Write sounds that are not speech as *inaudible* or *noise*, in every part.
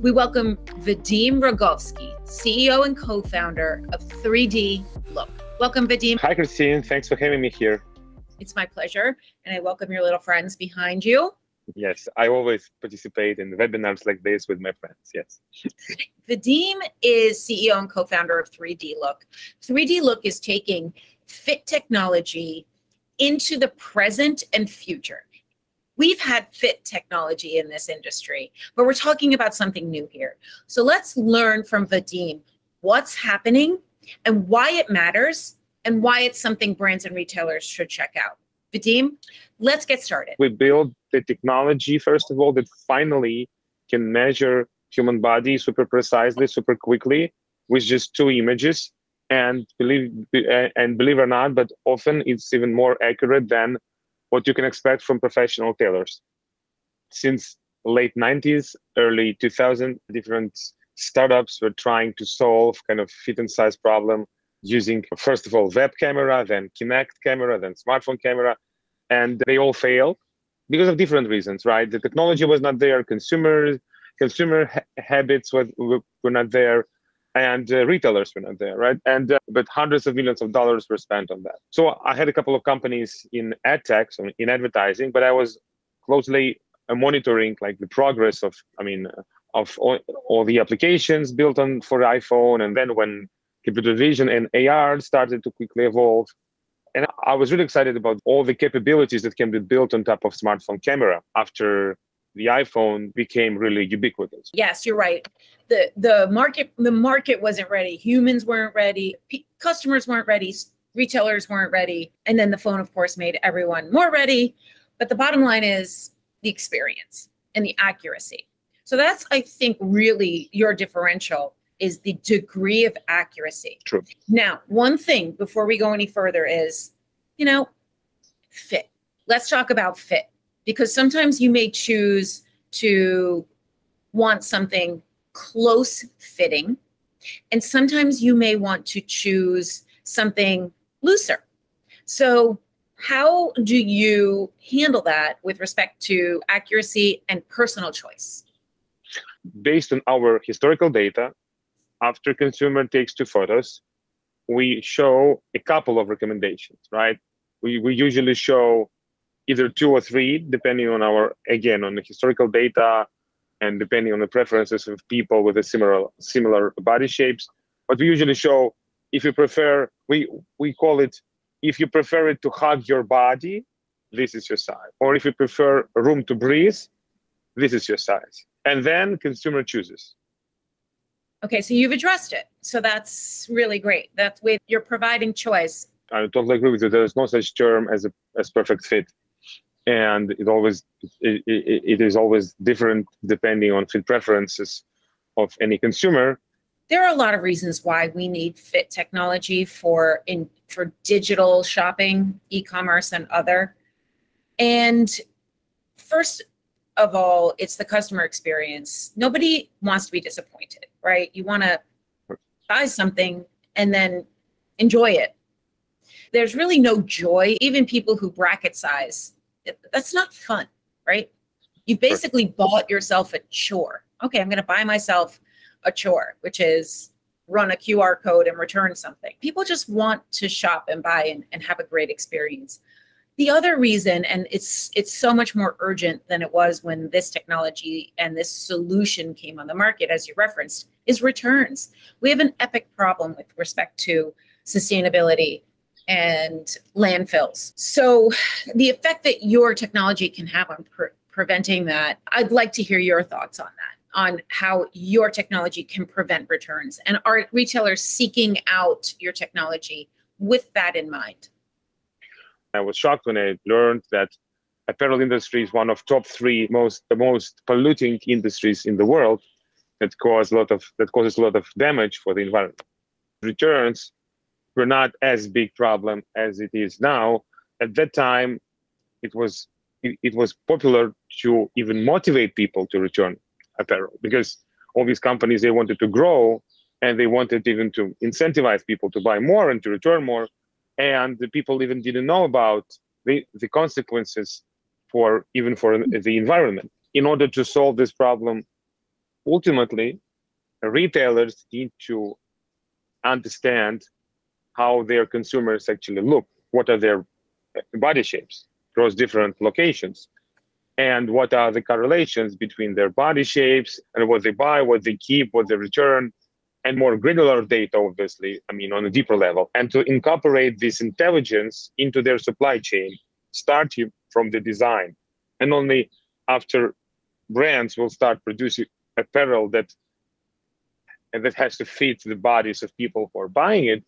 we welcome Vadim Rogovskiy, CEO and co founder of 3D Look. Welcome, Vadim. Hi, Christine. Thanks for having me here. It's my pleasure. And I welcome your little friends behind you. Yes, I always participate in webinars like this with my friends. Yes. *laughs* Vadim is CEO and co founder of 3D Look. 3D Look is taking fit technology into the present and future. We've had fit technology in this industry, but we're talking about something new here. So let's learn from Vadim what's happening and why it matters and why it's something brands and retailers should check out. Vadim, let's get started. We build the technology, first of all, that finally can measure human body super precisely, super quickly with just two images. And believe and believe it or not, but often it's even more accurate than what you can expect from professional tailors. Since late 90s, early 2000, different startups were trying to solve kind of fit and size problem using first of all web camera, then Kinect camera, then smartphone camera, and they all failed because of different reasons, right? The technology was not there, consumer consumer ha- habits were, were not there, and uh, retailers were not there, right? And uh, but hundreds of millions of dollars were spent on that. So I had a couple of companies in ad tech, so in advertising, but I was closely uh, monitoring like the progress of, I mean, uh, of all, all the applications built on for iPhone, and then when computer vision and AR started to quickly evolve. And I was really excited about all the capabilities that can be built on top of smartphone camera after the iPhone became really ubiquitous. Yes, you're right. The the market the market wasn't ready. Humans weren't ready. P- customers weren't ready. Retailers weren't ready. And then the phone of course made everyone more ready. But the bottom line is the experience and the accuracy. So that's I think really your differential is the degree of accuracy. True. Now, one thing before we go any further is, you know, fit. Let's talk about fit because sometimes you may choose to want something close fitting, and sometimes you may want to choose something looser. So, how do you handle that with respect to accuracy and personal choice? Based on our historical data, after consumer takes two photos, we show a couple of recommendations, right? We, we usually show either two or three, depending on our, again, on the historical data and depending on the preferences of people with a similar similar body shapes. But we usually show if you prefer, we we call it if you prefer it to hug your body, this is your size. Or if you prefer room to breathe, this is your size. And then consumer chooses. Okay, so you've addressed it. So that's really great. That's with you're providing choice. I totally agree with you. There is no such term as a as perfect fit and it always it, it, it is always different depending on fit preferences of any consumer. There are a lot of reasons why we need fit technology for in for digital shopping e-commerce and other. And first of all it's the customer experience. Nobody wants to be disappointed right? You want to buy something and then enjoy it. There's really no joy even people who bracket size that's not fun, right? You've basically bought yourself a chore. Okay, I'm going to buy myself a chore, which is run a QR code and return something. People just want to shop and buy and, and have a great experience. The other reason, and it's it's so much more urgent than it was when this technology and this solution came on the market, as you referenced, is returns. We have an epic problem with respect to sustainability and landfills. So, the effect that your technology can have on pre- preventing that, I'd like to hear your thoughts on that, on how your technology can prevent returns. And are retailers seeking out your technology with that in mind? I was shocked when I learned that apparel industry is one of top three most the most polluting industries in the world that cause a lot of that causes a lot of damage for the environment. Returns were not as big problem as it is now. At that time, it was it, was popular to even motivate people to return apparel because all these companies they wanted to grow and they wanted even to incentivize people to buy more and to return more and the people even didn't know about the, the consequences for even for the environment in order to solve this problem ultimately, retailers need to understand how their consumers actually look. What are their body shapes across different locations? And what are the correlations between their body shapes and what they buy, what they keep, what they return, and more granular data, obviously, I mean, on a deeper level, and to incorporate this intelligence into their supply chain, starting from the design. And only after brands will start producing apparel that that has to fit the bodies of people who are buying it,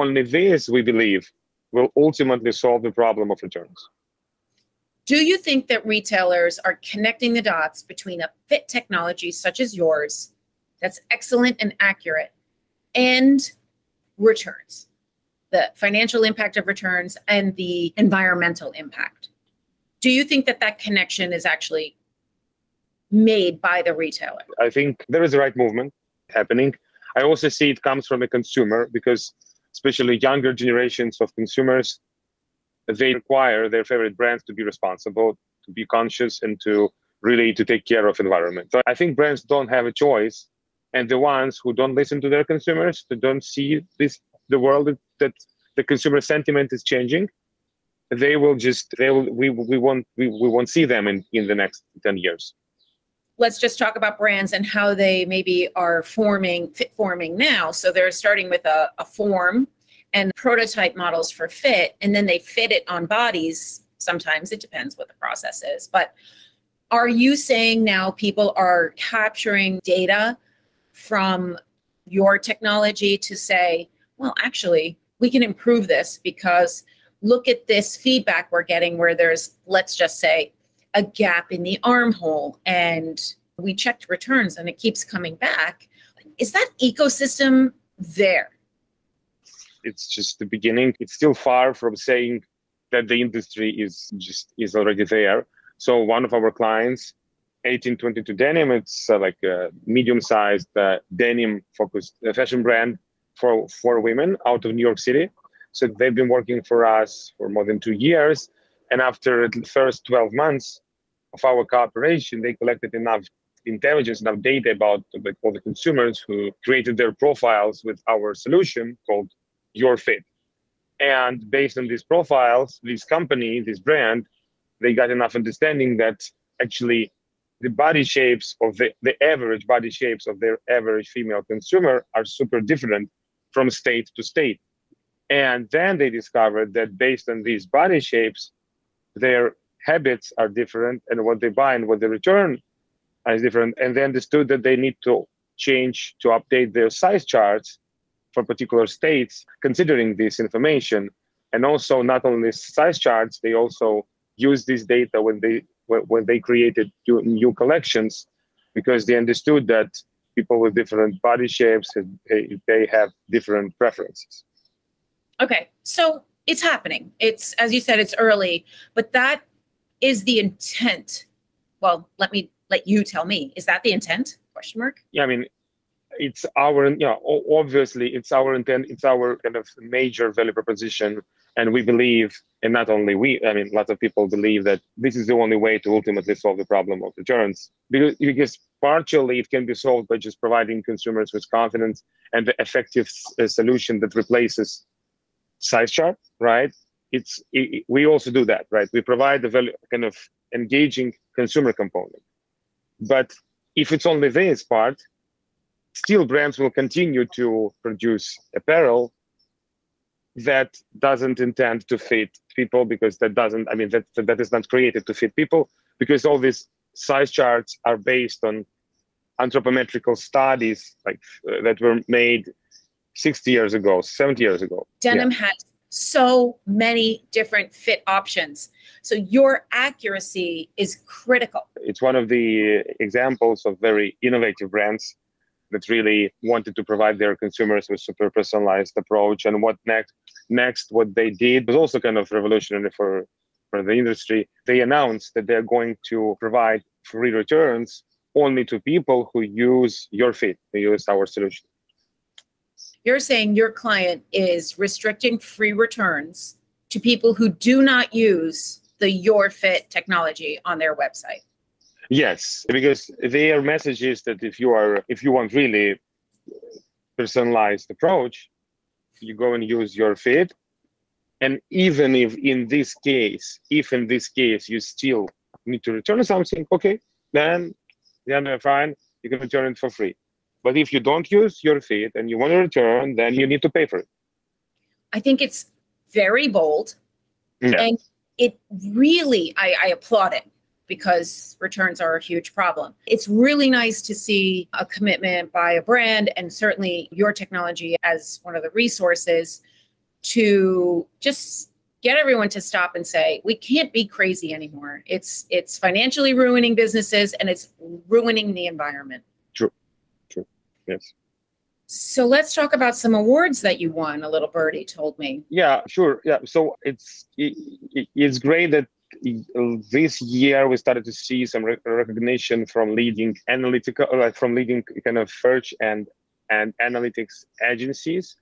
only this, we believe, will ultimately solve the problem of returns. Do you think that retailers are connecting the dots between a fit technology such as yours that's excellent and accurate and returns, the financial impact of returns and the environmental impact? Do you think that that connection is actually made by the retailer? I think there is the right movement happening. I also see it comes from a consumer because especially younger generations of consumers, they require their favorite brands to be responsible, to be conscious, and to really to take care of environment. So I think brands don't have a choice, and the ones who don't listen to their consumers, who don't see this the world that, the consumer sentiment is changing, they will just they will we we won't we, we won't see them in in the next 10 years let's just talk about brands and how they maybe are forming fit forming now so they're starting with a, a form and prototype models for fit and then they fit it on bodies sometimes it depends what the process is but are you saying now people are capturing data from your technology to say well actually we can improve this because look at this feedback we're getting where there's let's just say a gap in the armhole and we checked returns and it keeps coming back. Is that ecosystem there? It's just the beginning. It's still far from saying that the industry is just is already there. So one of our clients, 1822 Denim, it's uh, like a medium-sized uh, denim-focused uh, fashion brand for for women out of New York City. So they've been working for us for more than two years, and after the first 12 months, of our cooperation, they collected enough intelligence, enough data about like, all the consumers who created their profiles with our solution called Your Fit. And based on these profiles, this company, this brand, they got enough understanding that actually the body shapes of the, the average body shapes of their average female consumer are super different from state to state. And then they discovered that based on these body shapes, their habits are different and what they buy and what they return is different. And they understood that they need to change to update their size charts for particular states, considering this information. And also not only size charts, they also use this data when they when they created new collections because they understood that people with different body shapes eh, they have different preferences. Okay so it's happening. It's as you said it's early but that is the intent. Well let me let you tell me. Is that the intent? Question mark? Yeah i mean it's our you know obviously it's our intent it's our kind of major value proposition and we believe and not only we i mean lots of people believe that this is the only way to ultimately solve the problem of returns because, because partially it can be solved by just providing consumers with confidence and the effective uh, solution that replaces size chart right it's it, we also do that, right? We provide a very kind of engaging consumer component. But if it's only this part, still brands will continue to produce apparel that doesn't intend to fit people because that doesn't i mean that that is not created to fit people because all these size charts are based on anthropometrical studies like uh, that were made 60 years ago 70 years ago denim yeah. has so many different fit options. So your accuracy is critical. It's one of the examples of very innovative brands that really wanted to provide their consumers with super personalized approach. And what next? Next, what they did was also kind of revolutionary for for the industry. They announced that they're going to provide free returns only to people who use your fit, who use our solution. You're saying your client is restricting free returns to people who do not use the Your Fit technology on their website. Yes, because their message is that if you are if you want really personalized approach, you go and use Your Fit. And even if in this case, if in this case you still need to return something, okay, then then fine, you can return it for free. But if you don't use Your Fit and you want to return, then you need to pay for it. I think it's very bold. Yeah. And it really, I, I applaud it because returns are a huge problem. It's really nice to see a commitment by a brand and certainly your technology as one of the resources to just get everyone to stop and say we can't be crazy anymore. It's it's financially ruining businesses and it's ruining the environment. True. True. Yes. So let's talk about some awards that you won. A little birdie told me. Yeah, sure. Yeah, so it's it, it's great that this year we started to see some recognition from leading analytical, like from leading kind of search and and analytics agencies,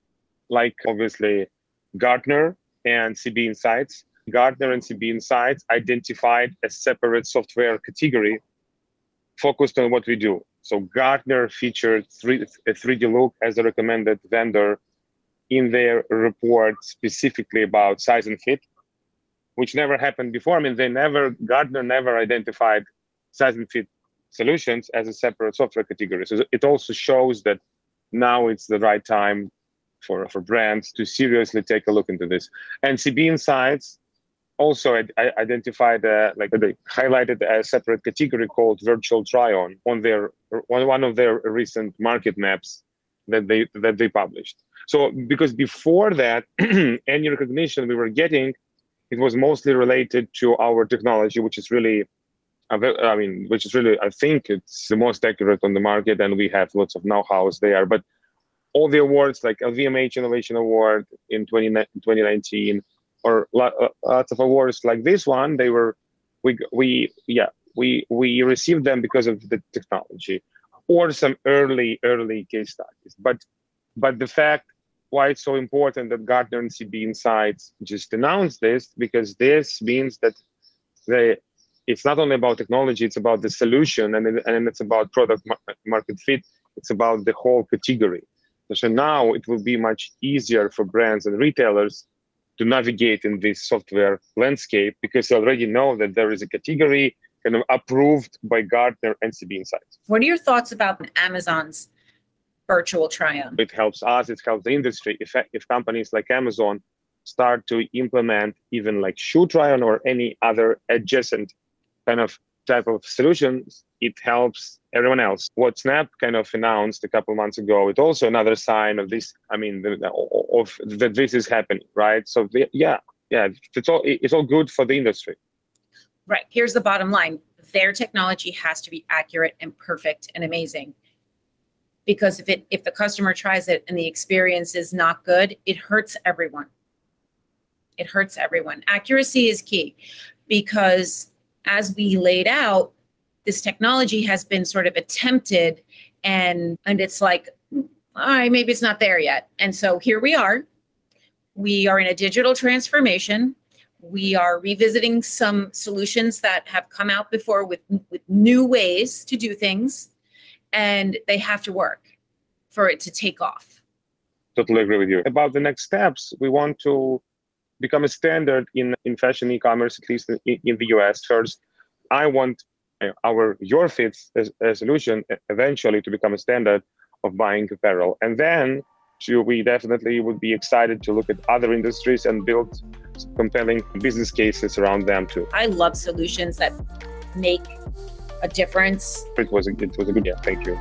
like obviously Gartner and CB Insights. Gartner and CB Insights identified a separate software category focused on what we do. So Gartner featured 3, a 3D Look as a recommended vendor in their report specifically about size and fit which never happened before. I mean, they never, Gartner never identified size and fit solutions as a separate software category. So it also shows that now it's the right time for, for brands to seriously take a look into this. And CB Insights also identified, uh, like they highlighted a separate category called virtual try-on on their on one of their recent market maps that they that they published. So because before that, *clears throat* any recognition we were getting it was mostly related to our technology, which is really, I mean, which is really, I think it's the most accurate on the market, and we have lots of know-hows there. But all the awards, like LVMH Innovation Award in 20, 2019, or uh, lots of awards like this one, they were, we, we, yeah, we we received them because of the technology, or some early early case studies. But but the fact why it's so important that Gartner and CB Insights just announced this, because this means that they, it's not only about technology, it's about the solution and, and it's about product market fit. It's about the whole category. So now it will be much easier for brands and retailers to navigate in this software landscape because they already know that there is a category kind of approved by Gartner and CB Insights. What are your thoughts about Amazon's virtual try-on. It helps us, it helps the industry. If, if companies like Amazon start to implement even like shoe try-on or any other adjacent kind of type of solutions, it helps everyone else. What Snap kind of announced a couple months ago, it's also another sign of this. I mean, the, of that this is happening, right? So the, yeah, yeah, it's all it's all good for the industry. Right. Here's the bottom line: their technology has to be accurate and perfect and amazing because if it if the customer tries it and the experience is not good it hurts everyone. It hurts everyone. Accuracy is key because as we laid out this technology has been sort of attempted and and it's like all right maybe it's not there yet. And so here we are. We are in a digital transformation. We are revisiting some solutions that have come out before with with new ways to do things and they have to work for it to take off. Totally agree with you. About the next steps, we want to become a standard in, in fashion e-commerce, at least in, in the US. First, I want uh, our Your Fit solution eventually to become a standard of buying apparel. And then we definitely would be excited to look at other industries and build compelling business cases around them too. I love solutions that make a difference. It was a, it was a good yeah. Thank you.